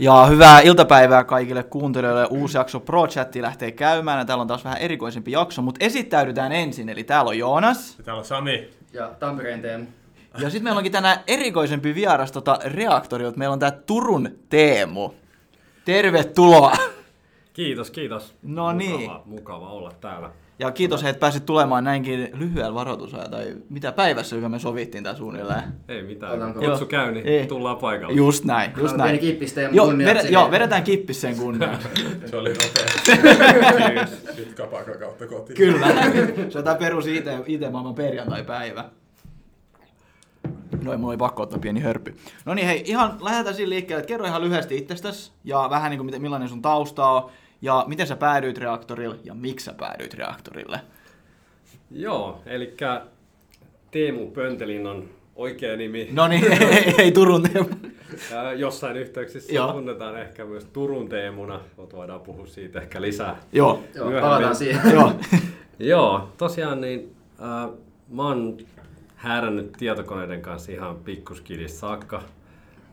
Ja hyvää iltapäivää kaikille kuuntelijoille. Uusi jakso Pro Chatti lähtee käymään ja täällä on taas vähän erikoisempi jakso, mutta esittäydytään ensin. Eli täällä on Joonas. Ja täällä on Sami. Ja Tampereen Teemu. Ja sitten meillä onkin tänään erikoisempi vieras tota reaktorilta. Meillä on tää Turun Teemu. Tervetuloa! Kiitos, kiitos. No niin. Mukava, mukava olla täällä. Ja kiitos, että pääsit tulemaan näinkin lyhyellä varoitusajalla, tai mitä päivässä, joka me sovittiin tää suunnilleen. Ei mitään. Otanko? Kutsu käy, niin Ei. tullaan paikalle. Just näin, just Pieni näin. Teemu Joo, kunniaksi vedä, joo, vedetään kippis sen kunniaksi. Se oli nopea. Sitten kautta kotiin. Kyllä. Se on tää perus IT, IT-maailman perjantai-päivä. Noin, mulla oli pakko ottaa pieni hörpy. No niin, hei, ihan lähdetään siinä liikkeelle, että kerro ihan lyhyesti itsestäsi ja vähän niin kuin millainen sun tausta on ja miten sä päädyit reaktorille ja miksi sä päädyit reaktorille. Joo, eli Teemu Pöntelin on oikea nimi. No niin, ei, ei Turun Teemu. Jossain yhteyksissä Joo. tunnetaan ehkä myös Turun Teemuna, mutta voidaan puhua siitä ehkä lisää. Joo, Joo, palataan siihen. joo. Joo, tosiaan niin äh, mä oon häärännyt tietokoneiden kanssa ihan pikkuskidistä saakka.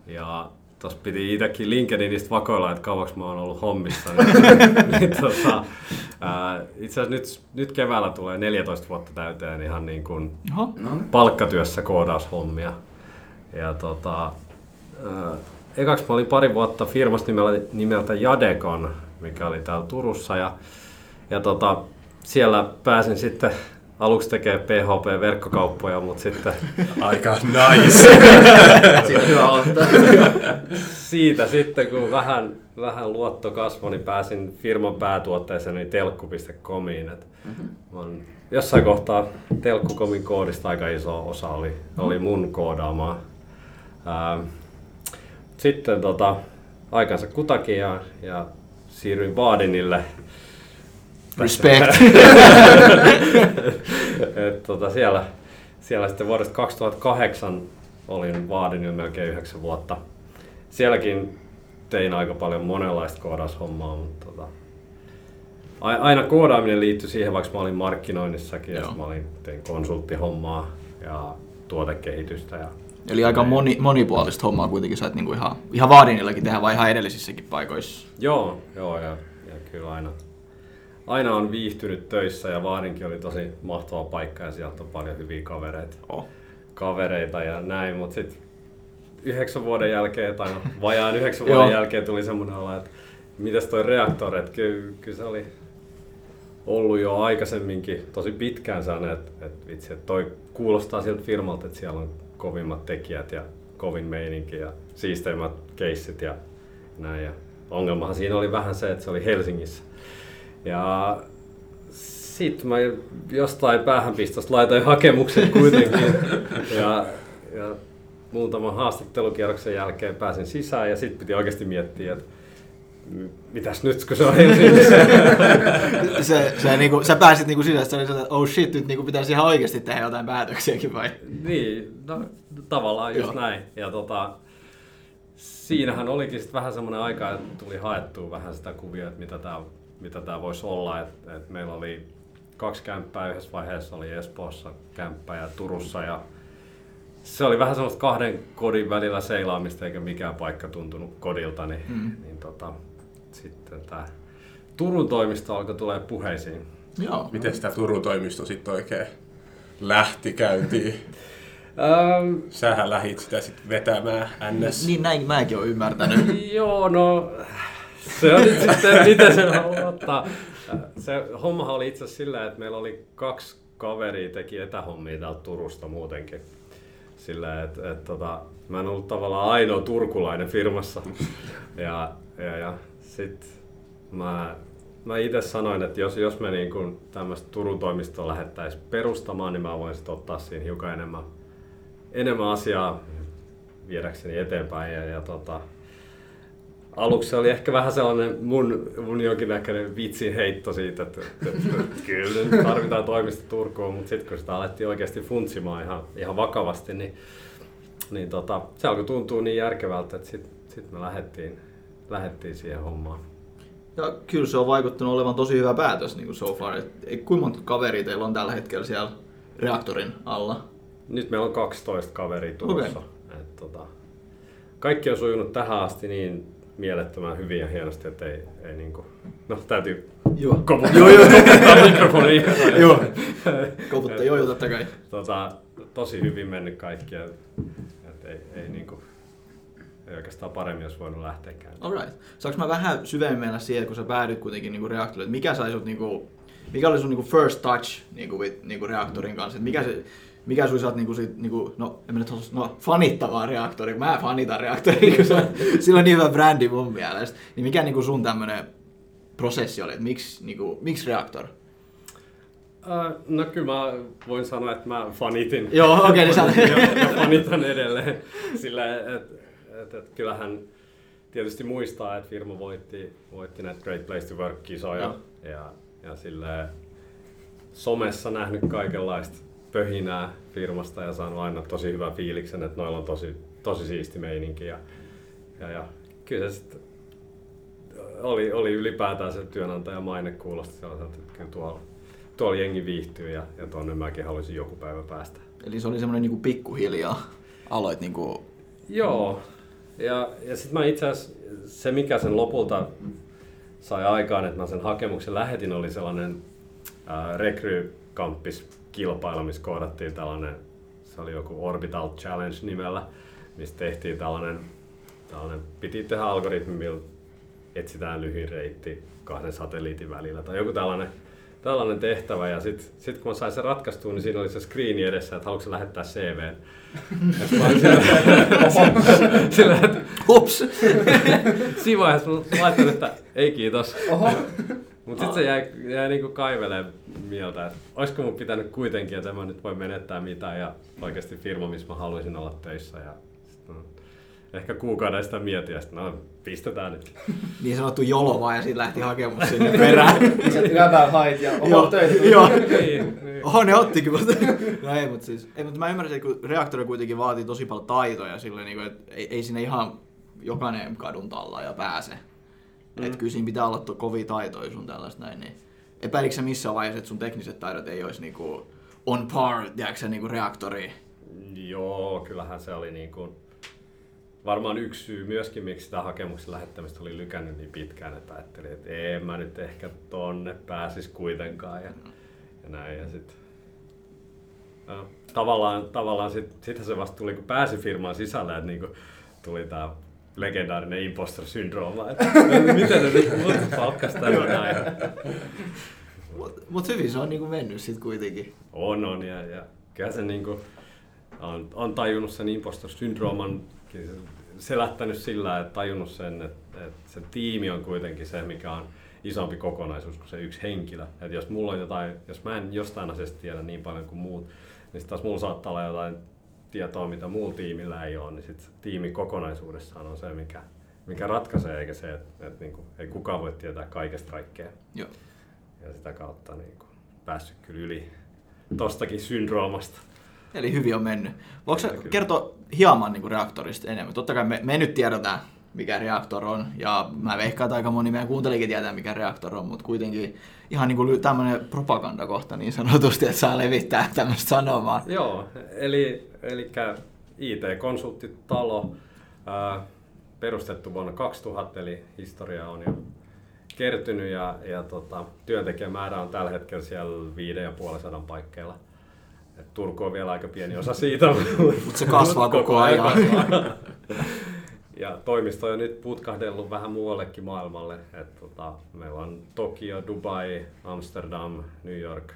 Ja tos piti itsekin LinkedInistä vakoilla, että kauaksi mä oon ollut hommissa. Niin, niin tota, äh, itse asiassa nyt, nyt keväällä tulee 14 vuotta täyteen ihan niin kuin Oho. No, palkkatyössä koodaushommia. Ja tota, äh, ekaksi mä olin pari vuotta firmassa nimeltä, nimeltä Jadekon, mikä oli täällä Turussa. Ja, ja tota, siellä pääsin sitten aluksi tekemään PHP-verkkokauppoja, mutta sitten Aika nice. siinä on hyvä ottaa. siitä sitten, kun vähän, vähän luotto kasvoi, niin pääsin firman päätuotteeseen, eli telkku.comiin. Et oon jossain kohtaa telkku.comin koodista aika iso osa oli, oli mun koodaamaa. Ää, sitten tota, aikansa kutakin ja, ja siirryin Badenille. Respect. Et, tota, siellä, siellä sitten vuodesta 2008 olin Vaadenilla melkein yhdeksän vuotta. Sielläkin tein aika paljon monenlaista koodaushommaa, mutta tota, aina koodaaminen liittyi siihen, vaikka mä olin markkinoinnissakin ja Joo. sit mä olin, tein konsulttihommaa ja tuotekehitystä. Ja Eli aika moni, monipuolista hommaa kuitenkin sait niinku ihan, ihan Vaadinillakin tehdä vai ihan edellisissäkin paikoissa. Joo, joo ja, ja kyllä aina, aina on viihtynyt töissä ja Vaadinkin oli tosi mahtava paikka ja sieltä on paljon hyviä kavereita. Oh. kavereita ja näin, mutta sitten yhdeksän vuoden jälkeen, tai no, vajaan yhdeksän vuoden jälkeen tuli semmoinen olo, että mitäs toi reaktori, että kyllä, kyllä se oli ollut jo aikaisemminkin tosi pitkään sellainen, että, että vitsi, että toi kuulostaa siltä firmalta, että siellä on kovimmat tekijät ja kovin meininki ja siisteimmät keissit ja näin. Ja ongelmahan siinä oli vähän se, että se oli Helsingissä. Ja sitten mä jostain päähänpistosta laitoin hakemuksen kuitenkin. ja, ja muutaman haastattelukierroksen jälkeen pääsin sisään ja sitten piti oikeasti miettiä, että mitäs nyt, kun se on Helsingissä. se, se, niinku, sä pääsit niinku oli sellainen, että oh shit, nyt niinku pitäisi ihan oikeasti tehdä jotain päätöksiäkin vai? niin, no tavallaan just Joo. näin. Ja tota, siinähän olikin sit vähän semmoinen aika, että tuli haettua vähän sitä kuvia, että mitä tämä mitä tää voisi olla. Et, et meillä oli kaksi kämppää, yhdessä vaiheessa oli Espoossa kämppä ja Turussa. Ja se oli vähän semmoista kahden kodin välillä seilaamista, eikä mikään paikka tuntunut kodilta. Niin, mm. niin tota, sitten tämä Turun toimisto alkoi tulee puheisiin. Joo. Miten sitä Turun toimisto sitten oikein lähti käyntiin? Ähm, Sähän lähit sitä sitten vetämään NS. Niin näin mäkin olen ymmärtänyt. Joo, no se on nyt sitten, miten sen haluaa ottaa. Se hommahan oli itse asiassa sillä, että meillä oli kaksi kaveria teki etähommia täältä Turusta muutenkin. Sillä, että et, tota, mä en ollut tavallaan ainoa turkulainen firmassa. Ja, ja, ja sit mä, mä itse sanoin, että jos, jos me niin kun tämmöistä Turun toimistoa lähettäisiin perustamaan, niin mä voisin ottaa siinä hiukan enemmän, enemmän asiaa viedäkseni eteenpäin. Ja, ja tota, aluksi se oli ehkä vähän sellainen mun, mun jonkinnäköinen vitsin heitto siitä, että, että, että kyllä nyt tarvitaan toimisto Turkuun, mutta sitten kun sitä alettiin oikeasti funtsimaan ihan, ihan vakavasti, niin, niin tota, se alkoi tuntua niin järkevältä, että sitten sit me lähdettiin, lähdettiin siihen hommaan. Ja kyllä se on vaikuttanut olevan tosi hyvä päätös niin kuin so far. Et, ei, kuinka monta kaveria teillä on tällä hetkellä siellä reaktorin alla? Nyt meillä on 12 kaveria Turussa. Et, tota, kaikki on sujunut tähän asti niin mielettömän hyvin ja hienosti, että ei, ei niinku, no täytyy Joo. koputtaa joo, joo. mikrofoniin. Joo. Koputtaa, joo, joo, totta kai. tota, tosi hyvin mennyt kaikki. ja- Et ei, ei, niinku, ei oikeastaan paremmin olisi voinut lähteäkään. Alright. Saanko mä vähän syvemmin mennä siihen, kun sä päädyt kuitenkin niinku reaktorille, mikä sai sut niinku, mikä oli sun niinku first touch niinku, with, niinku reaktorin kanssa, että mikä se, mikä sun saat niinku sit, niinku, no, en mä nyt halua, no, fanittavaa reaktoria, kun mä fanitan reaktoria, kun se on, sillä on niin hyvä brändi mun mielestä, niin mikä niinku sun tämmönen prosessi oli, että miksi, niinku, miksi reaktor? Uh, no kyllä mä voin sanoa, että mä fanitin. Joo, okei, niin sä- ja, ja fanitan edelleen. Sillä, et, et, et, kyllähän tietysti muistaa, että firma voitti, voitti näitä Great Place to Work-kisoja. Joo. Ja, ja sille somessa nähnyt kaikenlaista pöhinää firmasta ja saanut aina tosi hyvän fiiliksen, että noilla on tosi, tosi siisti meininki. Ja, ja, ja kyllä se sitten oli, oli ylipäätään se työnantajan maine kuulosti sellaiselta, että kyllä tuolla, tuolla jengi viihtyy ja, ja tuonne mäkin haluaisin joku päivä päästä. Eli se oli semmoinen niinku pikkuhiljaa, aloit niinku, Joo, ja, ja sitten mä itse asiassa, se mikä sen lopulta sai aikaan, että mä sen hakemuksen lähetin, oli sellainen ää, rekrykamppis kilpailu, missä kohdattiin tällainen, se oli joku Orbital Challenge nimellä, missä tehtiin tällainen, tällainen piti tehdä algoritmi, millä etsitään lyhyin reitti kahden satelliitin välillä tai joku tällainen, tällainen tehtävä. Ja sitten sit kun mä sain sen ratkaistua, niin siinä oli se screeni edessä, että haluatko lähettää CV. Sillä, että Hups! siinä vaiheessa mä laittanut, että ei kiitos. Oho. Mutta sitten se jäi, jäi niinku kaiveleen mieltä, että olisiko mun pitänyt kuitenkin, että en mä nyt voi menettää mitään ja oikeasti firma, missä mä haluaisin olla töissä. Ja sit, no, ehkä kuukauden sitä mietin ja sitten no pistetään nyt. Niin sanottu jolo vaan ja siitä lähti hakemus sinne perään. Niin Sieltä yläpäällä hait ja Joo, oho töihin. joo. niin, niin. Oho, ne ottikin, mutta... No ei, mutta siis... Ei, mutta mä ymmärsin, että kun reaktori kuitenkin vaatii tosi paljon taitoja silleen, niin kuin, että ei, ei sinne ihan jokainen kadun tallaaja pääse. Mm. Että kyllä siinä pitää olla to, kovia taitoja sun tällaista näin, niin... Epäilikö sä missään vaiheessa, että sun tekniset taidot ei olisi niinku on par, tiedätkö niinku reaktori? Joo, kyllähän se oli niin kuin, varmaan yksi syy myöskin, miksi sitä hakemuksen lähettämistä oli lykännyt niin pitkään, että ajattelin, että en mä nyt ehkä tonne pääsis kuitenkaan ja, ja näin. Ja sit, no, tavallaan, tavallaan sit, sittenhän se vasta tuli, kun pääsi firmaan sisälle, että niin kuin, tuli tää legendaarinen imposter-syndrooma, että miten ne nyt mut palkkas tänne näin. Mut, mut hyvin se on niinku mennyt sit kuitenkin. On, on. Ja, ja kyllä se niinku, on, on tajunnut sen impostor-syndrooman selättänyt sillä, että tajunnut sen, että, että se tiimi on kuitenkin se, mikä on isompi kokonaisuus kuin se yksi henkilö. Että jos mulla on jotain, jos mä en jostain asiasta tiedä niin paljon kuin muut, niin taas mulla saattaa olla jotain tietoa, mitä muulla tiimillä ei ole, niin sit tiimi kokonaisuudessaan on se, mikä, mikä ratkaisee, eikä se, että, että niin kuin, ei kukaan voi tietää kaikesta kaikkea. Joo. Ja sitä kautta niin kuin, päässyt kyllä yli tostakin syndroomasta. Eli hyvin on mennyt. Kyllä. kertoa hieman niin reaktorista enemmän? Totta kai me, me nyt tiedetään, mikä reaktor on, ja mä veikkaan, että aika moni meidän kuuntelikin tietää, mikä reaktor on, mutta kuitenkin ihan niin kuin tämmöinen propagandakohta niin sanotusti, että saa levittää tämmöistä sanomaa. Joo, eli, eli IT-konsulttitalo, ää, perustettu vuonna 2000, eli historia on jo kertynyt ja, ja tota, työntekijämäärä on tällä hetkellä siellä 5500 paikkeilla. Et Turku on vielä aika pieni osa siitä. Mutta se kasvaa koko ajan. Ja toimisto on nyt putkahdellut vähän muuallekin maailmalle. Et tota, meillä on Tokio, Dubai, Amsterdam, New York.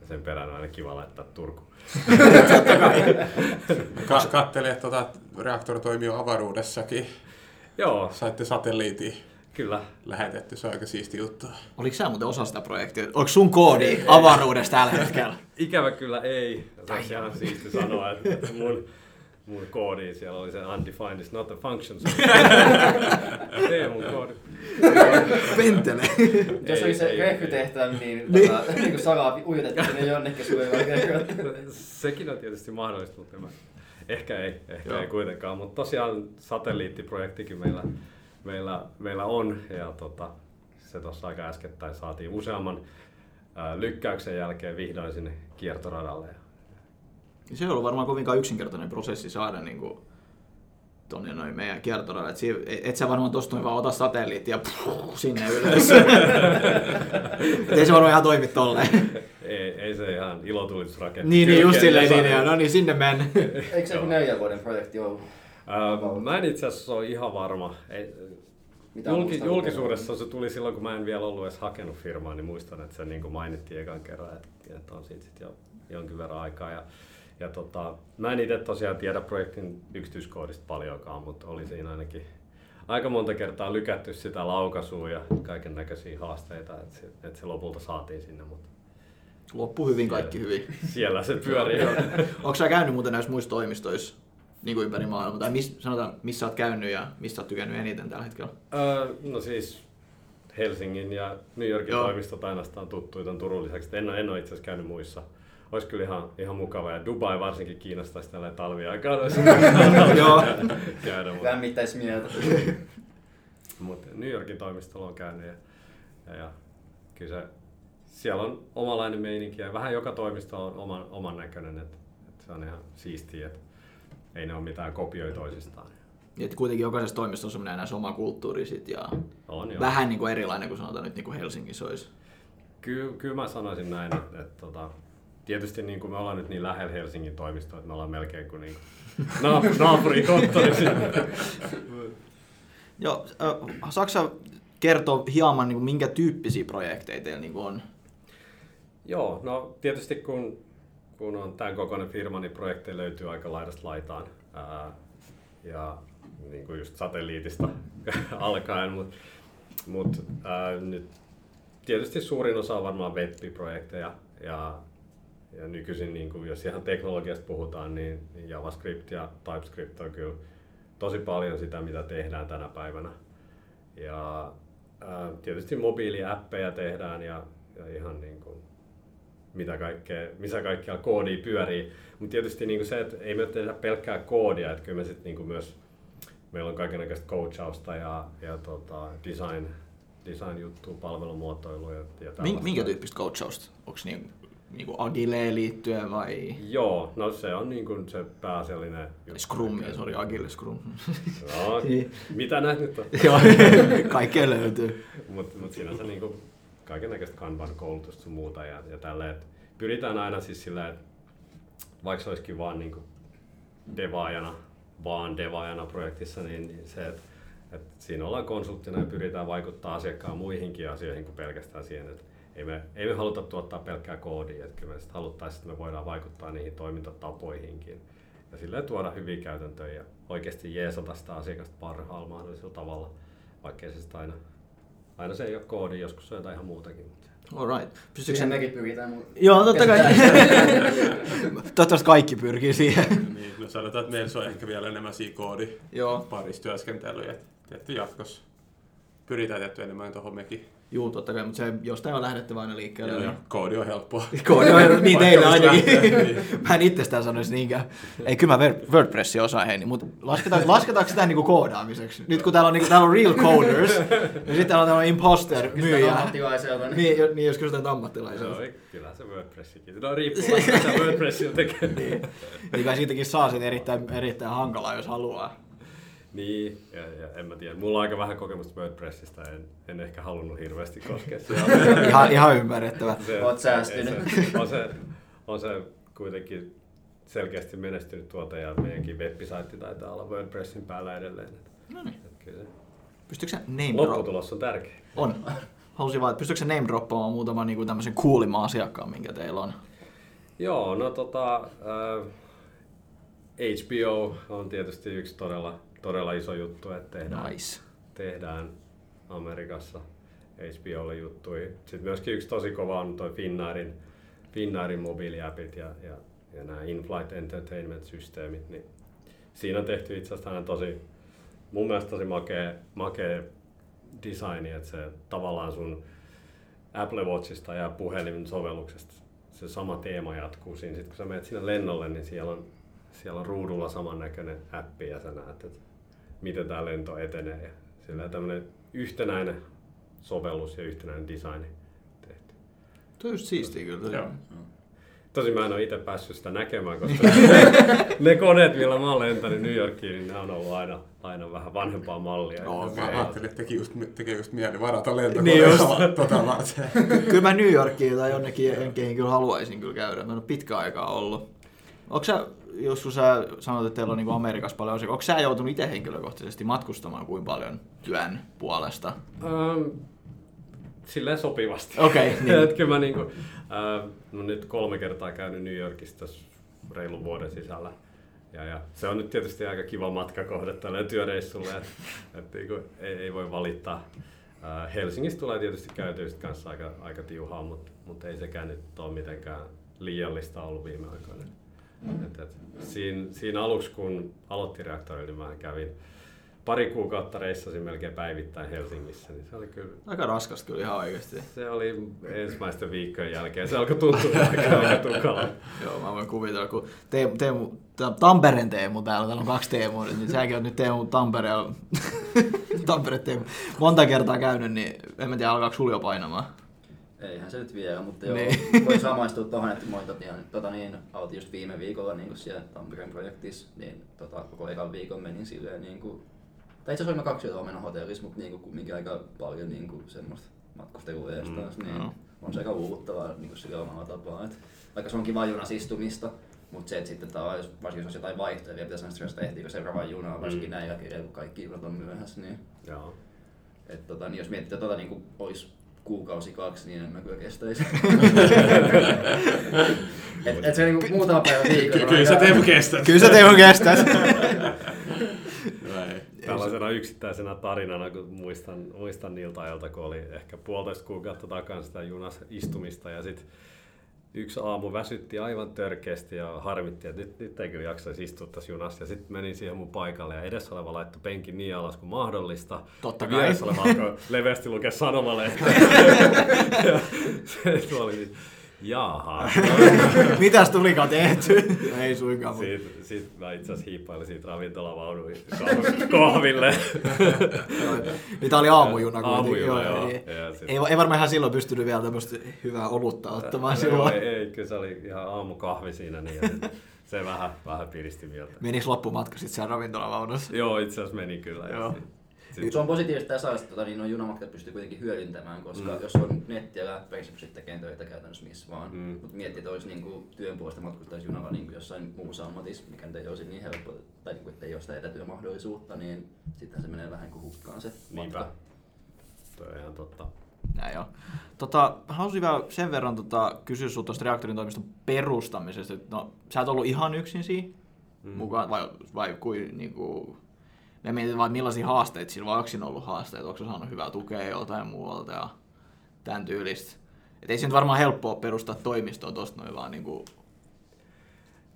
Ja sen perään on aina kiva laittaa Turku. Ka- kattelin, että tota, reaktori toimii avaruudessakin. Joo, Saitte satelliitin kyllä. lähetetty, se on aika siisti juttu. Oliko sä muuten osa sitä projektia? Onko sun koodi avaruudessa tällä hetkellä? Ikävä kyllä ei. Se ihan siisti sanoa, että mun, mun koodi siellä oli se undefined is not a function. Se Tee mun koodi. Pentele. Jos Ei, oli se ei, rekrytehtävä, niin, Niin. niin. Tota, niin kuin salaa ujutettiin ne jonnekin sulle Sekin on tietysti mahdollista, mutta mä, ehkä ei, ehkä Joo. ei kuitenkaan. Mutta tosiaan satelliittiprojektikin meillä, meillä, meillä on ja tota, se tuossa aika äskettäin saatiin useamman ää, lykkäyksen jälkeen vihdoin sinne kiertoradalle. Se ei ollut varmaan kovinkaan yksinkertainen prosessi saada niin kuin, tonne noin meidän kiertoralle. Et, si- et sä varmaan tosta noin vaan ota satelliitti ja puh, sinne ylös. et ei se varmaan ihan toimi tolleen. Ei, ei se ihan ilotulitusraketti. niin, niin, just silleen, niin, niin, no niin, sinne men. Eikö se joku neljän vuoden projekti ollut? Ää, mä en itse asiassa ole ihan varma. Ei, Mitä julki, julkisuudessa se tuli silloin, kun mä en vielä ollut edes hakenut firmaa, niin muistan, että se niin kuin mainittiin ekan kerran, että, että on siitä sit jo jonkin verran aikaa. Ja, ja tota, mä en itse tosiaan tiedä projektin yksityiskohdista paljonkaan, mutta oli siinä ainakin aika monta kertaa lykätty sitä laukaisua ja kaiken näköisiä haasteita, että se, että se lopulta saatiin sinne, mutta Loppu hyvin, kaikki hyvin. siellä se pyörii. Onko sä käynyt muuten näissä muissa toimistoissa niin kuin ympäri maailmaa? Tai miss, sanotaan, missä oot käynyt ja missä oot tykännyt eniten tällä hetkellä? Öö, no siis Helsingin ja New Yorkin Joo. toimistot ainoastaan tuttuja tämän Turun lisäksi. En, en ole itse asiassa käynyt muissa. Olisi kyllä ihan, ihan mukava ja Dubai varsinkin kiinnostaisi tällä talviaikaan. Joo. Lämmittäisi mieltä. mutta New Yorkin toimistolla on käynyt ja, ja, ja kyllä se, siellä on omanlainen meininki ja vähän joka toimisto on oman, oman näköinen, että, että se on ihan siistiä, että ei ne ole mitään kopioita toisistaan. Et kuitenkin jokaisessa toimistossa on näissä oma kulttuuri sit ja On jo. vähän niin kuin erilainen kuin sanotaan nyt niin kuin Helsingissä olisi. Kyllä, kyllä mä sanoisin näin, että, että tota, tietysti niin kuin me ollaan nyt niin lähellä Helsingin toimistoa, että me ollaan melkein kuin, niin kuin naap- naapurikonttori sinne. Joo, Saksa kertoo hieman, niin kuin, minkä tyyppisiä projekteja teillä niin kuin on. Joo, no tietysti kun, kun on tämän kokoinen firma, niin projekteja löytyy aika laidasta laitaan. Ää, ja niin kuin just satelliitista alkaen, mutta mut, ää, nyt tietysti suurin osa on varmaan web-projekteja ja, ja nykyisin, niin kuin, jos ihan teknologiasta puhutaan, niin, niin JavaScript ja TypeScript on kyllä tosi paljon sitä, mitä tehdään tänä päivänä. Ja ää, tietysti mobiiliäppejä tehdään ja, ja ihan niin kuin, mitä kaikkea, missä kaikkea koodia pyörii. Mutta tietysti niin kuin se, että ei me tehdä pelkkää koodia, että kyllä me sitten niin kuin myös, meillä on kaikenlaista coachausta ja, ja tota, design, design juttua, palvelumuotoilua ja, ja tällaista. minkä tyyppistä coachausta? Onko niin, niin kuin Agileen liittyen vai Joo, no se on niin kuin se pääasiallinen juttu. Scrum, sori Agile Scrum. No, Niin. mitä näet nyt on? Joo, kaikkea löytyy. Mutta mut sinänsä niinku kaiken näköistä kanban koulutusta sun muuta ja, ja että pyritään aina siis sillä, että vaikka se olisikin vaan niinku devaajana, vaan devaajana projektissa, niin, niin se, että et siinä ollaan konsulttina ja pyritään vaikuttaa asiakkaan muihinkin asioihin kuin pelkästään siihen, että ei me, ei me haluta tuottaa pelkkää koodia, että kyllä me sitten haluttaisiin, että me voidaan vaikuttaa niihin toimintatapoihinkin ja silleen tuoda hyviä käytäntöjä ja oikeasti jeesata sitä asiakasta parhaalla mahdollisella tavalla, vaikkei se sitten aina Aina se ei ole koodi, joskus se on jotain ihan muutakin. Alright. Pystytkö Siihen sä... mekin pyritään. mut- Joo, totta kai. Toivottavasti kaikki pyrkii siihen. Niin, no sanotaan, että meillä se on ehkä vielä enemmän siinä koodi Joo. parissa työskentelyä. että Tietty jatkossa pyritään tietty enemmän tuohon mekin. Juu, totta kai, mutta se jostain on lähdettävä aina liikkeelle. Joo, niin- ja koodi on helppoa. Koodi on niin teillä ainakin. niin. Mä en itsestään sanoisi niinkään. Ei, kyllä mä Word- WordPressia osaan heini, mutta lasketaanko, lasketaanko sitä niinku koodaamiseksi? Nyt kun täällä on, niinku, täällä on real coders, ja sitten täällä on tämmöinen imposter myyjä. ammattilaiselta. Niin. Niin, jo- niin jos kysytään Se ammattilaiselta. on, kyllä se WordPressikin. No riippuu mitä WordPressilla tekee. Niin kai siitäkin saa sit erittäin, erittäin hankalaa, jos haluaa. Niin, ja, ja, en mä tiedä. Mulla on aika vähän kokemusta WordPressistä, en, en ehkä halunnut hirveästi koskea sitä. Ihan, ihan ymmärrettävä. Se- Oot säästynyt. Se, on, se, on se kuitenkin selkeästi menestynyt tuote ja meidänkin web-saitti taitaa olla WordPressin päällä edelleen. No niin. Kyllä se Pystytkö sä name drop? lopputulos on tärkeä. On. Halusin vaan, että pystytkö sä name droppaamaan muutaman niinku tämmöisen kuulimman asiakkaan, minkä teillä on? Joo, no tota, äh, HBO on tietysti yksi todella, todella iso juttu, että tehdään, Nice. tehdään Amerikassa HBOlle juttuja. Sitten myöskin yksi tosi kova on toi Finnairin, Finnairin mobiiliäpit ja, ja, ja nämä in-flight entertainment-systeemit. Niin siinä on tehty itse asiassa tosi, mun mielestä tosi makea, makea designi, että se tavallaan sun Apple Watchista ja puhelimen sovelluksesta se sama teema jatkuu siinä. Sitten kun sä menet sinne lennolle, niin siellä on, siellä on ruudulla samannäköinen appi ja sä näet, että miten tämä lento etenee. Ja sillä tämmöinen yhtenäinen sovellus ja yhtenäinen design tehty. Tuo on just siistiä kyllä. Joo. Tosin mä en ole itse päässyt sitä näkemään, koska ne koneet, millä mä oon lentänyt New Yorkiin, niin ne on ollut aina, aina vähän vanhempaa mallia. No, Mä Okei. ajattelin, että teki just, tekee just mieli varata lentokone Niin just. tota varten. Kyllä mä New Yorkiin tai jonnekin jenkeihin kyllä haluaisin kyllä käydä. Mä en ole pitkä aikaa ollut. Onko sä, jos kun sä sanoit, että teillä on niin Amerikassa paljon osia, onko sä joutunut itse henkilökohtaisesti matkustamaan kuin paljon työn puolesta? Ähm, silleen sopivasti. Okei, niin. Et kyllä mä niinku, äh, no nyt kolme kertaa käynyt New Yorkissa tässä reilun vuoden sisällä. Ja, ja se on nyt tietysti aika kiva matkakohde tälle työreissulle, että et niinku, ei, ei, voi valittaa. Äh, Helsingistä tulee tietysti käytyä sit kanssa aika, aika tiuhaa, mutta mut ei sekään nyt ole mitenkään liiallista ollut viime aikoina. Et, et, siinä, siinä aluksi kun aloitti reaktori, niin mä kävin pari kuukautta reissasin melkein päivittäin Helsingissä, niin se oli kyllä Aika raskasta kyllä ihan oikeasti. se oli ensimmäisten viikkojen jälkeen. Se alkoi tuntua aika, aika. Joo, mä voin kuvitella, kun Teemu, Teemu, Tampereen Teemu täällä, täällä on kaksi Teemua, niin säkin oot nyt Teemu Tampereella, Tampere Teemu, monta kertaa käynyt, niin en mä tiedä, alkaako sulla jo painamaan. Eihän se nyt vielä, mutta joo, Niin. voi samaistua tuohon, että mä olin tota, tota niin, aloitin just viime viikolla niin siellä Tampereen projektissa, niin tota, koko ekan viikon menin silleen niin kuin, tai itse asiassa kaksi yötä mennyt hotellissa, mutta niin kuin, kumminkin aika paljon niin kuin, semmoista matkustelua edes Mm, taas, niin joo. on se aika uuvuttavaa niin kuin sillä omalla tapaa. Et, vaikka se onkin vain junassa istumista, mutta se, että sitten taas, jos- varsinkin jos olisi jotain vaihtoehtoja, pitäisi aina stressata, ehtiikö seuraavaan junaan, varsinkin Mm. näin jälkeen, kun kaikki junat on myöhässä, niin Joo. et tota, niin jos miettii, että tota niin olisi kuukausi kaksi, niin en mä kyllä kestäisi. et, et se niinku muutama päivä viikolla. Kyllä sä Teemu kestät. Kyllä se Teemu. Näin. Tällaisena yksittäisenä tarinana, kun muistan, muistan niiltä ajalta, kun oli ehkä puolitoista kuukautta takana sitä junassa istumista ja sitten yksi aamu väsytti aivan törkeästi ja harmitti, että nyt, nyt ei kyllä jaksaisi istua tässä junassa. Ja sitten menin siihen mun paikalle ja edessä oleva laittoi penkin niin alas kuin mahdollista. Totta kai. vieressä oleva alkoi leveästi lukea sanomalehtiä. ja se oli niin, jaha. Mitäs tulikaan tehty? Ei suinkaan. mutta- Siitä, siitä mä itse asiassa hiippailin siitä ravintolavaunuun. Joo, Niin tää oli aamujuna. Aamujuna, joo. Ei, Ja sit- ei, ei varmaan ihan silloin pystynyt vielä tämmöistä hyvää olutta ottamaan Joo, silloin. ei, ei, kyllä se oli ihan aamukahvi siinä, niin ja sit se vähän, vähän piristi mieltä. Meniks loppumatka sitten siellä ravintolavaunussa? Joo, itse asiassa meni kyllä. ja Joo. sit- sit- Mut se on positiivista tässä, että tota, niin nuo junamatkat pystyy kuitenkin hyödyntämään, koska Mm. jos on netti ja läppäri, sä pystyt tekemään töitä käytännössä missä vaan. Mm. Mutta miettii, että olisi niinku työn puolesta matkustaisi junalla niinku jossain muussa ammatissa, mikä nyt ei olisi niin helppo, tai niinku, että ei ole sitä etätyömahdollisuutta, niin sittenhän se menee vähän kuin hukkaan se Niinpä. matka. Toi on ihan totta. Näin on. Tota, haluaisin vielä sen verran tota, kysyä sinulta tuosta reaktorin toimiston perustamisesta. No, sä et ollut ihan yksin siinä mm. mukaan, vai, vai kuin, niinku, me mietin vaan, millaisia haasteita sillä, vai onko siinä ollut haasteita, onko sä saanut hyvää tukea joltain muualta ja tämän tyylistä. Et ei se nyt varmaan helppoa perustaa toimistoa tosta noin vaan niinku,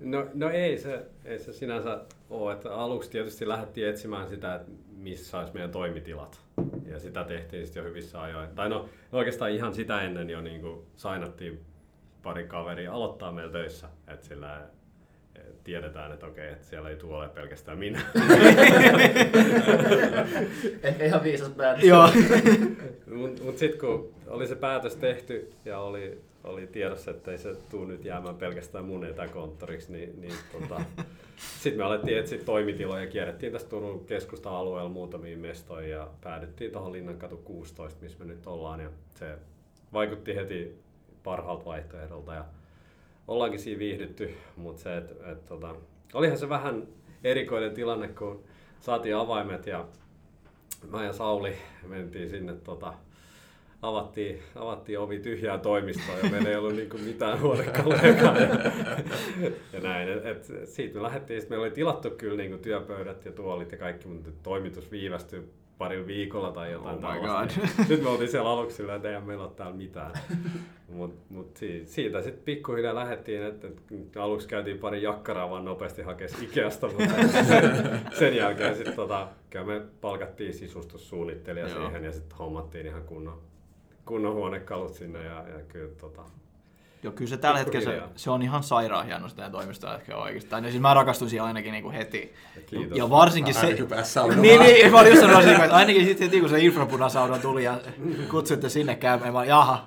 No, no ei, se, ei se sinänsä ole. Että aluksi tietysti lähdettiin etsimään sitä, että missä olisi meidän toimitilat. Ja sitä tehtiin sitten jo hyvissä ajoin. Tai no oikeastaan ihan sitä ennen jo niin kuin sainattiin pari kaveria aloittaa meillä töissä. Että sillä tiedetään, että okei, että siellä ei tule ole pelkästään minä. Ehkä ihan viisas päätös. Joo. Mutta mut sitten kun oli se päätös tehty ja oli, oli tiedossa, että ei se tule nyt jäämään pelkästään mun etäkonttoriksi, niin, niin tota, sitten me alettiin etsiä toimitiloja, kierrettiin tässä Turun keskusta-alueella muutamiin mestoihin ja päädyttiin tuohon Linnankatu 16, missä me nyt ollaan ja se vaikutti heti parhaalta vaihtoehdolta ja ollaankin siinä viihdytty, mutta se, että et, tota, olihan se vähän erikoinen tilanne, kun saatiin avaimet ja mä ja Sauli mentiin sinne, tota, avattiin, avattiin ovi tyhjään toimistoon ja meillä ei ollut niinku mitään huonekaluja. ja, ja näin. Et, et, siitä me lähdettiin, sit meillä oli tilattu kyllä niinku työpöydät ja tuolit ja kaikki, mutta toimitus viivästyi parilla viikolla tai jotain Oh tällaista. God. Sitten me oltiin siellä aluksi sillä, että eihän meillä ole täällä mitään. Mutta mut si- siitä sitten pikkuhiljaa lähdettiin, että et aluksi käytiin pari jakkaraa vaan nopeasti hakea Ikeasta, mutta sen, sen jälkeen sitten tota, me palkattiin sisustussuunnittelija Joo. siihen ja sitten hommattiin ihan kunnon, kunnon huonekalut sinne ja, ja kyllä tota, Joo, kyllä se tällä hetkellä se, se, on ihan sairaan hieno sitä toimistoa hetkellä oikeasti. Tai no siis mä rakastuin siihen ainakin niinku heti. Kiitos. Ja varsinkin se... Pääsi saunomaan. Niin, niin, mä olin just sanonut että ainakin sitten heti kun se infrapunasauna tuli ja kutsuitte sinne käymään, mä olin, jaha.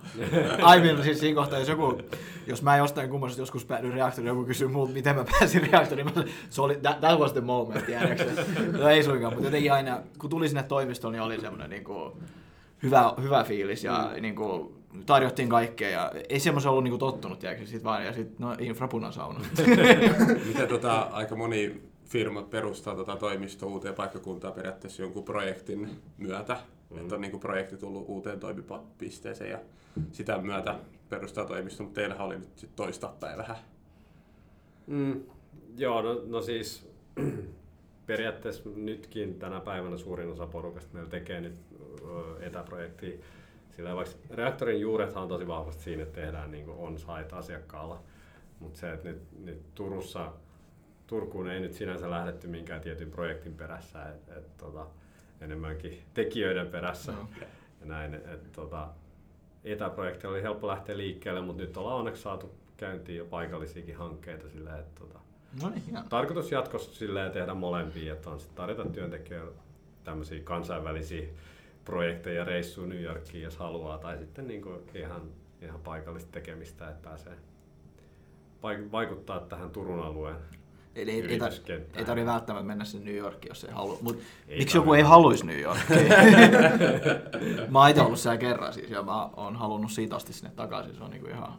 Aiemmin siis siinä kohtaa, jos joku, jos mä jostain kummasta joskus päädyin reaktoriin, joku kysyy multa, miten mä pääsin reaktoriin, mä, sanoin, se oli, that, that was the moment, tiedätkö? no ei suinkaan, mutta jotenkin aina, kun tuli sinne toimistoon, niin oli semmoinen niin kuin, hyvä, hyvä fiilis ja mm. niin kuin, tarjottiin kaikkea ja ei semmoisen ollut niin kuin, tottunut, tiedätkö? Sit vaan, ja sitten no infrapunasauna. Miten tota, aika moni firmat perustaa tota toimistoa uuteen paikkakuntaan periaatteessa jonkun projektin myötä. Mm. Että on niinku projekti tullut uuteen toimipisteeseen ja sitä myötä perustaa toimisto, mutta teillähän oli nyt sit toistapäin vähän. Mm, joo, no, no siis periaatteessa nytkin tänä päivänä suurin osa porukasta meillä tekee nyt etäprojektia. Sillä vaikka reaktorin juurethan on tosi vahvasti siinä, että tehdään niin on-site asiakkaalla. Mutta se, että nyt, nyt Turussa, Turkuun ei nyt sinänsä lähdetty minkään tietyn projektin perässä, et, et, tota, enemmänkin tekijöiden perässä. Joo. Ja näin, et, tota, etäprojekti oli helppo lähteä liikkeelle, mutta nyt ollaan onneksi saatu käyntiin jo paikallisiakin hankkeita sillä, että tota, no niin, tarkoitus jatkossa silleen tehdä molempia, että on sit tarjota työntekijöille tämmöisiä kansainvälisiä projekteja, reissuja New Yorkiin, jos haluaa, tai sitten niin kuin ihan, ihan paikallista tekemistä, että pääsee vaik- vaikuttaa tähän Turun alueen Eli ei, ei, tar- ei tarvitse välttämättä mennä sinne New Yorkiin, jos ei halua. Mut Ei miksi joku ei haluaisi New Yorkiin? mä oon itse ollut siellä kerran siis, ja mä oon halunnut siitä asti sinne takaisin. Se on niinku ihan...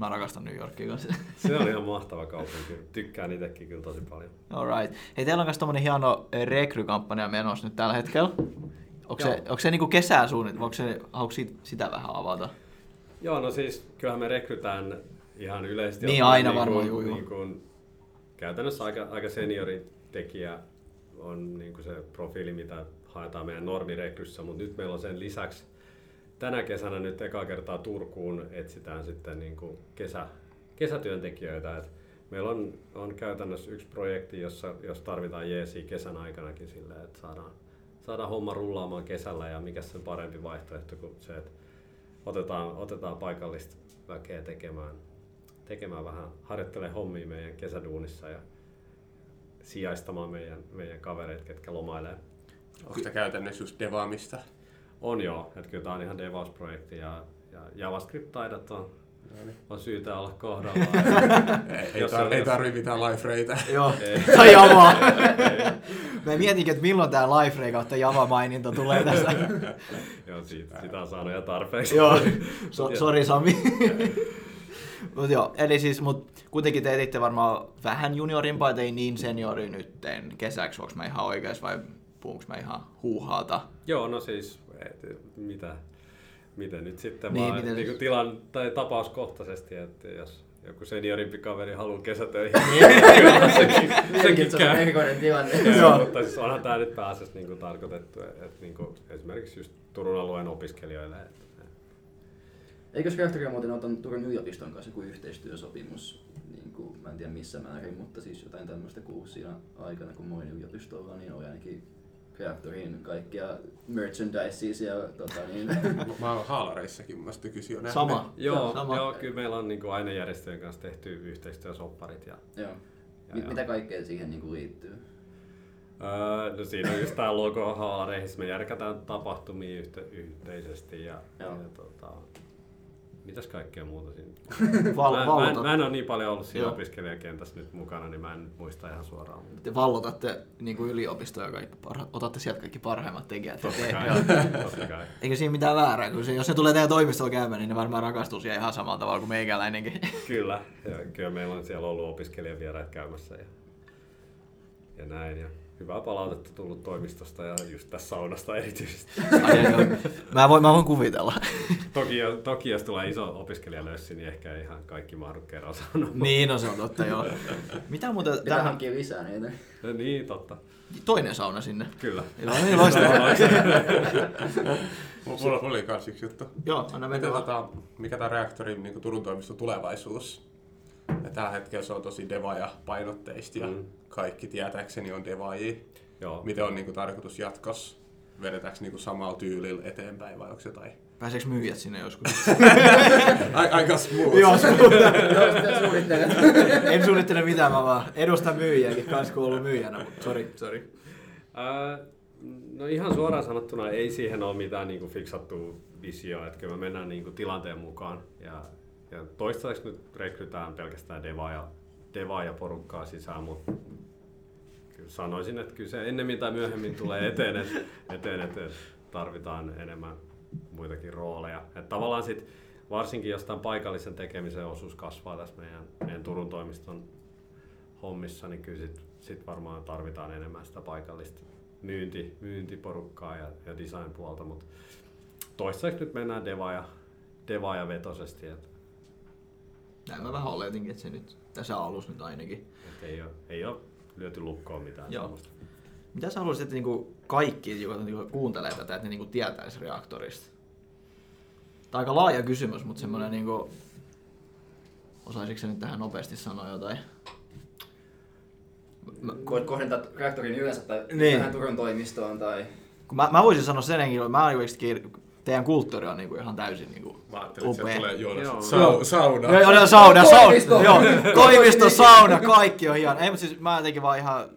Mä rakastan New Yorkia kanssa. Se on ihan mahtava kaupunki. Tykkään itsekin kyllä tosi paljon. Alright. Hei, teillä on myös tommonen hieno eh, rekrykampanja menossa nyt tällä hetkellä. Onko se, onko se niinku kesää suunnit, onko se, haluatko siitä, sitä vähän avata? Joo, no siis kyllähän me rekrytään ihan yleisesti. Niin, aina niin varmaan, kuin- juu. Niin kuin, käytännössä aika, aika senioritekijä on niin kuin se profiili, mitä haetaan meidän normirekryssä, mutta nyt meillä on sen lisäksi tänä kesänä nyt eka kertaa Turkuun etsitään sitten niin kuin kesä, kesätyöntekijöitä. Et meillä on, on käytännössä yksi projekti, jossa, jos tarvitaan jeesiä kesän aikanakin sille, että saadaan, saadaan homma rullaamaan kesällä ja mikä sen parempi vaihtoehto kuin se, että otetaan, otetaan paikallista väkeä tekemään, tekemään vähän, harjoittelee hommia meidän kesäduunissa ja sijaistamaan meidän, meidän kavereita, ketkä lomailee. Onko tämä käytännössä just devaamista? On joo, että kyllä tämä on ihan DevOps-projekti ja, ja JavaScript-taidot on, on syytä olla kohdallaan. Ei, ei, Jos tar- ei tarvitse mitään life reitä. Joo, tai Java. Mä mietinkin, että milloin tää Liferay kautta Java-maininta tulee tästä. joo, siitä, sitä on saanut jo tarpeeksi. joo, so, sori Sami. mut joo, eli siis, mut kuitenkin te etitte varmaan vähän juniorimpaa, et ei niin seniori nytten kesäksi, onks mä ihan oikeas vai puhunko mä ihan huuhaata? Joo, no siis, et, mitä, miten nyt sitten Niin, niin, vaan niin siis- tilan, tai tapauskohtaisesti, että jos joku seniorimpi kaveri haluaa kesätöihin, niin kyllä sekin, sekin Se on käy. tilanne. Joo. Mutta siis onhan tämä nyt pääasiassa niin tarkoitettu, että niin kuin esimerkiksi just Turun alueen opiskelijoille. Että, Eikö Reaktoria muuten ottanut Turun yliopiston kanssa joku yhteistyösopimus? Niin kuin, mä en tiedä missä määrin, mutta siis jotain tämmöistä siinä aikana, kun moin yliopistolla, niin oli ainakin Reaktorin kaikkia merchandises ja tota niin. Mä oon haalareissakin mun mielestä jo nähnyt. Sama. joo, Sama. joo, kyllä meillä on niin kuin ainejärjestöjen kanssa tehty yhteistyösopparit. Ja, Joo. Ja, Mit, ja. mitä kaikkea siihen niin kuin liittyy? öö, no siinä on just tämä logo haalareihin, me järkätään tapahtumia yhte, yhteisesti ja, ja Joo. tota, mitäs kaikkea muuta siinä? Val, mä, mä, en, mä en ole niin paljon ollut siinä Joo. opiskelijakentässä nyt mukana, niin mä en nyt muista ihan suoraan. Mutta Te vallotatte niin kuin yliopistoja kaikki parha- otatte sieltä kaikki parhaimmat tekijät. totta kai, totta kai. Eikä siinä mitään väärää, kun se, jos ne tulee teidän toimistolla käymään, niin ne varmaan rakastuu siihen ihan samalla tavalla kuin meikäläinenkin. Kyllä, ja kyllä meillä on siellä ollut opiskelijavieraat käymässä ja, ja näin. Ja hyvää palautetta tullut toimistosta ja just tässä saunasta erityisesti. Ai, joo. mä, voin, mä voin kuvitella. Toki, toki jos tulee iso opiskelijalössi, niin ehkä ei ihan kaikki mahdu kerran sanoa. niin, no se on totta, joo. Mitä muuten, Pitää tähän, hankkia lisää niitä. No niin, totta. toinen sauna sinne. Kyllä. Joo, niin loistavaa. Mulla, mulla oli kans yksi juttu. joo, anna mennä tota, mikä tämä reaktorin niin Turun toimiston tulevaisuus? Ja tällä hetkellä se on tosi devaja painotteista ja Mm. kaikki tietääkseni on devaajia. Joo. Miten on niin kuin, tarkoitus jatkossa? vedetäänkö niinku samalla tyylillä eteenpäin vai onko jotain Pääseekö myyjät sinne joskus? Ai- aika smooth. Joo, Suunnittelen. en suunnittele mitään, mä vaan edustan myyjiäkin, kans kun ollut myyjänä, mutta sori, sori. Ää, no ihan suoraan sanottuna ei siihen ole mitään niin kuin fiksattua visioa, että kyllä me mennään niin kuin tilanteen mukaan. Ja, ja toistaiseksi nyt rekrytään pelkästään devaa devaa ja porukkaa sisään, mutta kyllä sanoisin, että kyllä se ennemmin tai myöhemmin tulee eteen, että, eteen, että tarvitaan enemmän muitakin rooleja. Että tavallaan sit, varsinkin jostain paikallisen tekemisen osuus kasvaa tässä meidän, meidän Turun toimiston hommissa, niin kyllä sit, sit varmaan tarvitaan enemmän sitä paikallista myynti, myyntiporukkaa ja, ja design-puolta, mutta toistaiseksi nyt mennään deva ja, deva ja vetosesti, että Näin mä vähän oletinkin, että se nyt tässä alussa nyt ainakin. et ei, ole, ei ole lyöty lukkoon mitään Joo. semmoista. Mitä sä haluaisit, että niinku kaikki, jotka niinku kuuntelee tätä, että ne niinku tietäisi reaktorista? Tämä on aika laaja kysymys, mutta semmoinen niinku... Osaisitko sä nyt tähän nopeasti sanoa jotain? Mä, Voit kohdentaa reaktorin yleensä tai Niin. tähän Turun toimistoon tai... kun mä, mä voisin sanoa sen henkilön, mä oon oikeasti teidän kulttuuri on niinku ihan täysin niinku Mä ajattelin, että sieltä upea. tulee Joonas, Joo. sau, sauna. Joo, joo, sauna, sauna, joo, toimisto, sauna, kaikki on ihan. Ei, mutta siis mä jotenkin vaan ihan,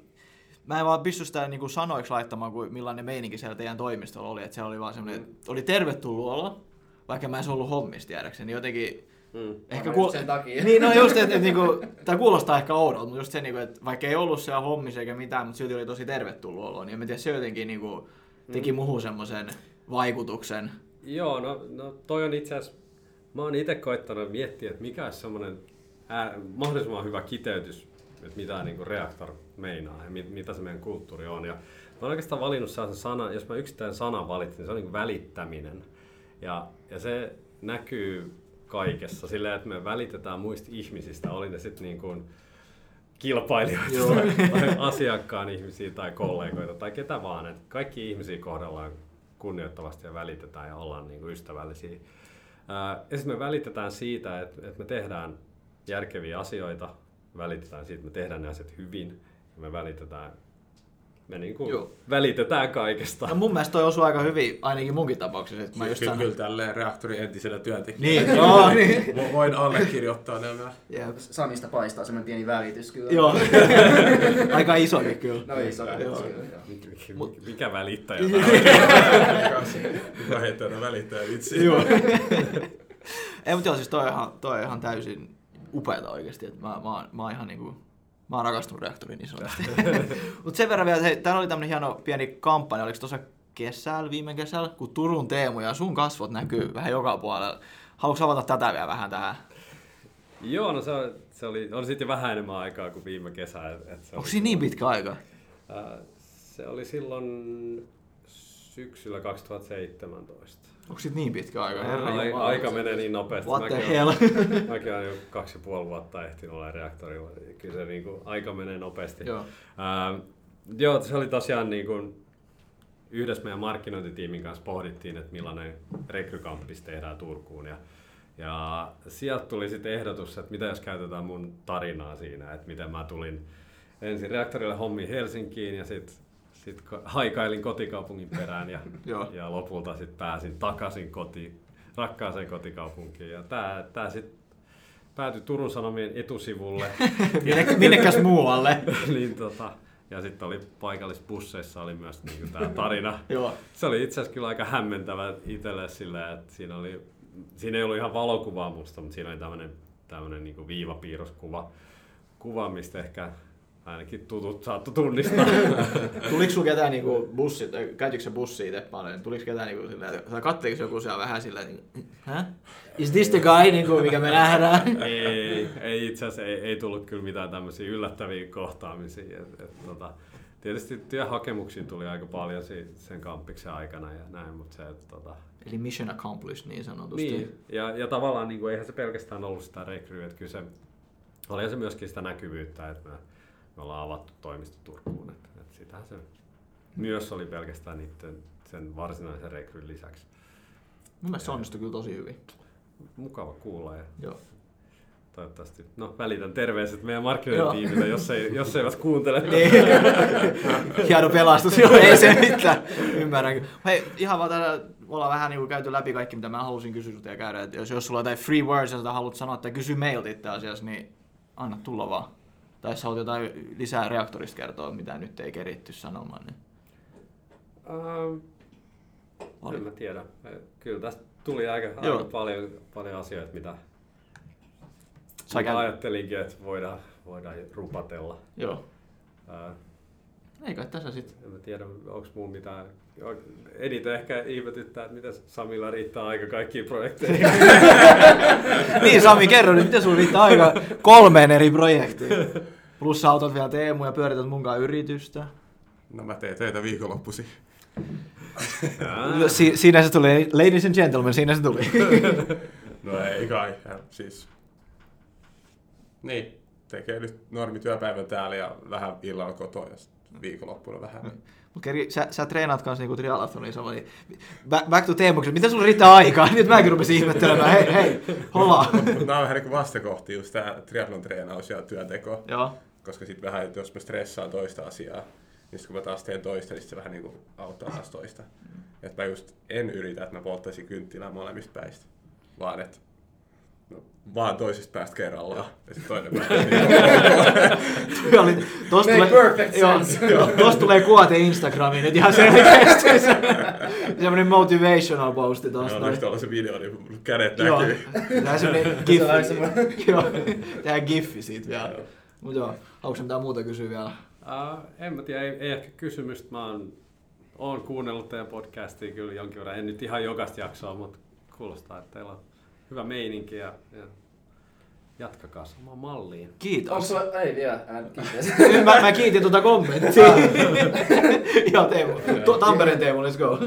mä en vaan pysty sitä niinku sanoiksi laittamaan, kuin millainen meininki siellä teidän toimistolla oli. Että se oli vaan semmoinen, oli tervetullut olo, vaikka mä en se ollut hommista tiedäkseni. Niin Jotenkin, Mm. ehkä just sen takia. Niin, no just, että et, niinku, tää kuulostaa ehkä oudolta, mutta just se, niinku, että vaikka ei ollut siellä hommissa eikä mitään, mutta silti oli tosi tervetullut olo, niin en mä tiedä, se jotenkin niinku, teki Mm. muhun semmoisen vaikutuksen. Joo, no, no toi on itse asiassa, mä oon itse koittanut miettiä, että mikä olisi semmoinen ää, mahdollisimman hyvä kiteytys, että mitä niin kuin reaktor meinaa ja mit, mitä se meidän kulttuuri on. Ja mä oon oikeastaan valinnut sellaisen sanan, jos mä yksittäinen sanan valitsin, niin se on niin kuin välittäminen. Ja, ja se näkyy kaikessa silleen, että me välitetään muista ihmisistä, oli ne sitten niin kuin kilpailijoita Joo. tai asiakkaan ihmisiä tai kollegoita tai ketä vaan. Että kaikki ihmisiä kohdellaan kunnioittavasti ja välitetään ja ollaan niin kuin ystävällisiä. Ää, Ja sitten me välitetään siitä, että, että me tehdään järkeviä asioita, välitetään siitä, että me tehdään ne asiat hyvin ja me välitetään, me niin kuin Joo. välitetään kaikesta. No mun mielestä toi osuu aika hyvin, ainakin munkin tapauksessa. Että mä just Kyllä, sanoin, kyllä tälleen reaktorin entisenä työntekijänä. Niin, joo, niin. Vo- Voin allekirjoittaa nämä. Jep. Samista paistaa semmoinen pieni välitys kyllä. Joo. Aika isokin kyllä. No Joo. kyllä, joo. Mikä, mikä välittäjä? Hyvä heittää välittäjä vitsi. Joo. Ei, mutta joo, siis toi on ihan, toi on ihan täysin upeeta oikeesti. Että mä, mä, oon, mä oon ihan niinku, mä oon rakastunut reaktoriin isosti. mutta sen verran vielä, hei, täällä oli tämmönen hieno pieni kampanja, oliko tuossa kesällä, viime kesällä, kun Turun Teemu ja sun kasvot näkyy vähän joka puolella. Haluatko avata tätä vielä vähän tähän? Joo, no se, se oli, oli sitten vähän enemmän aikaa kuin viime kesä. Et, et se Onko oli siinä niin pitkä aika? Ää, Se oli silloin syksyllä 2017. Onko siitä niin pitkä aika? Herra Ai, Jumala. aika menee niin nopeasti. What the Mäkin hell? Mäkin olen jo kaksi ja puoli vuotta ehtinyt olla reaktorilla. Kyllä se niin kuin, aika menee nopeasti. Joo. Ää, joo, se oli tosiaan niin kuin, yhdessä meidän markkinointitiimin kanssa pohdittiin, että millainen rekrykampis tehdään Turkuun. Ja, ja sieltä tuli sitten ehdotus, että mitä jos käytetään mun tarinaa siinä, että miten mä tulin ensin reaktorille hommiin Helsinkiin ja sitten sit ko- haikailin kotikaupungin perään ja, ja lopulta sitten pääsin takaisin koti, rakkaaseen kotikaupunkiin. Ja tää, tää sitten päätyi Turun Sanomien etusivulle. Minne, minnekäs muualle? niin tota, ja sitten oli paikallisbusseissa oli myös niinku tämä tarina. Joo. Se oli itse asiassa kyllä aika hämmentävä itselle sillä, että siinä, oli, siinä ei ollut ihan valokuvaa musta, mutta siinä oli tämmöinen tämmönen niinku viivapiirroskuva, kuva, mistä ehkä ainakin tutut saattoi tunnistaa. Tuliko sulla ketään niinku bussit, käytikö se bussi itse paljon? Tuliko ketään niinku silleen, tai katteliko joku siellä vähän silleen, niin, Hä? Is this the guy, niinku, mikä me nähdään? ei, ei itse asiassa ei, ei tullut kyllä mitään tämmöisiä yllättäviä kohtaamisia. Et, et, tota, tietysti työhakemuksia tuli aika paljon sen kampiksen aikana ja näin, mutta se, että tota, Eli mission accomplished niin sanotusti. Niin, ja, ja tavallaan niin kuin, eihän se pelkästään ollut sitä rekryä, että kyllä se, oli se myöskin sitä näkyvyyttä, että me, me ollaan avattu toimisto Turkuun, että, että sitähän se myös oli pelkästään niiden, sen varsinaisen rekryn lisäksi. Mun mielestä se onnistui kyllä tosi hyvin. Mukava kuulla ja Joo. toivottavasti. No, välitän terveiset meidän markkinointitiimille, jos, ei, jos eivät kuuntele. Niin. Hieno pelastus, joo, ei se mitään. Ymmärrän. Hei, ihan vaan täällä ollaan vähän niin käyty läpi kaikki, mitä mä halusin kysyä sulta ja käydä. Et jos, jos sulla on jotain free words, jota haluat sanoa tai kysy meiltä itse asiassa, niin anna tulla vaan. Tai jos haluat jotain lisää reaktorista kertoa, mitä nyt ei keritty sanomaan, niin Ähm, Oli. en mä tiedä. Kyllä tästä tuli aika, Joo. aika paljon, paljon asioita, mitä, Sai mitä ajattelinkin, että voidaan, voidaan rupatella. joo. Ää, Ei kai tässä sitten. en mä tiedä, onko mulla mitään... Eniten ehkä ihmetyttää, että miten Samilla riittää aika kaikkiin projekteihin. niin Sami, kerro nyt, miten sulla riittää aika kolmeen eri projektiin? Plus sä autat vielä Teemu ja pyörität munkaan yritystä. No mä teen töitä viikonloppuisin. Ää, Si- siinä se tuli, ladies and gentlemen, siinä se tuli. No ei kai. Siis... Niin, tekee nyt normityöpäivän täällä ja vähän illalla kotoa ja viikonloppuna vähän. Keri, sä, sä treenaat kanssa niinku triathloniin sama, niin back, back to Teemuksen, miten sulla riittää aikaa? Nyt mäkin rupesin ihmettelemään, hei, hei, hola. Mutta nämä on vähän niin vastakohti, just tämä triathlon treenaus ja työnteko. Joo, Koska sitten vähän, että jos mä stressaan toista asiaa, niin sit kun mä taas teen toista, niin sit se vähän niin kuin auttaa taas toista. Että mä just en yritä, että mä polttaisin kynttilää molemmista päistä, vaan että vaan toisesta päästä kerrallaan. Ja sitten toinen päivä. Tuo oli, tosta Make tulee, perfect joo, sense. joo, tosta tulee kuote Instagramiin nyt ihan selkeästi. Semmoinen motivational posti tosta. Joo, nyt tuolla se video, niin kädet Joo, näkyy. tehdään semmoinen Se on vähän giffi. semmoinen- Joo, tehdään giffi siitä vielä. Joo. Mut joo, haluatko mitään muuta kysyä vielä? ää, en mä tiedä, ei, ei ehkä kysymystä. Mä oon, oon kuunnellut teidän podcastia kyllä jonkin verran. En nyt ihan jokaista jaksoa, mutta kuulostaa, että teillä on hyvä meininki ja, ja jatkakaa samaan malliin. Onko Kiitos. sulla... Ei vielä, ään, kiitos. mä, mä kiitin tuota kommenttia. Joo, Teemu. Tu- Tampereen Teemu, let's go.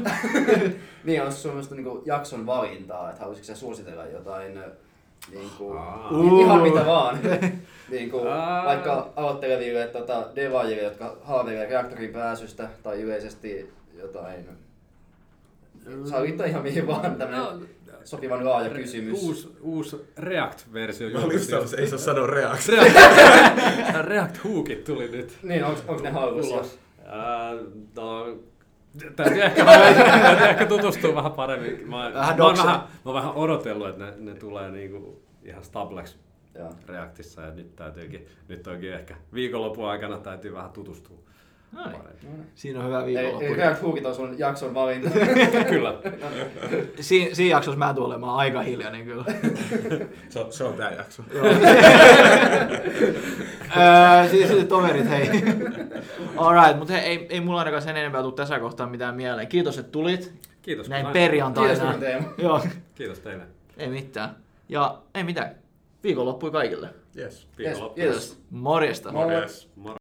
niin, on semmoista niinku jakson valintaa, että haluaisitko sä suositella jotain äh, niinku, i- ihan mitä vaan. niinku, vaikka aloitteleville tota, devaajille, jotka haaveilee reaktorin pääsystä tai yleisesti jotain. Saa liittää ihan mihin vaan tämmönen No, sopivan laaja kysymys. Uusi, uusi React-versio Mä olin ei saa sanoa reaksi. React, React Hookit tuli nyt Niin, onks ne. Ää, no, täytyy ehkä, täytyy ehkä tutustua vähän paremmin. Mä, Vähän mä, oon vähän, mä oon vähän odotellut, että ne, ne tulee niinku ihan stableksi. Reactissa ja nyt täytyykin, nyt onkin ehkä viikonlopun aikana täytyy vähän tutustua Niin. Siinä on hyvä Eli, eli viikonloppu. React Hookit on sun jakson valinta. Kyllä. Si- siinä jaksossa mä tulen olemaan aika hiljainen kyllä. Se on, se on tää jakso. Öö, siis sitten toverit, hei. Alright, mutta hei, ei, ei mulla ainakaan sen enempää tule tässä kohtaa mitään mieleen. Kiitos, että tulit. Kiitos. Näin perjantaina. Kiitos. Joo, Kiitos teille. ei mitään. Ja ei mitään. Viikonloppui kaikille. Yes. Viikonloppu. Yes, yes. Morjesta. Moro. Yes. Moro.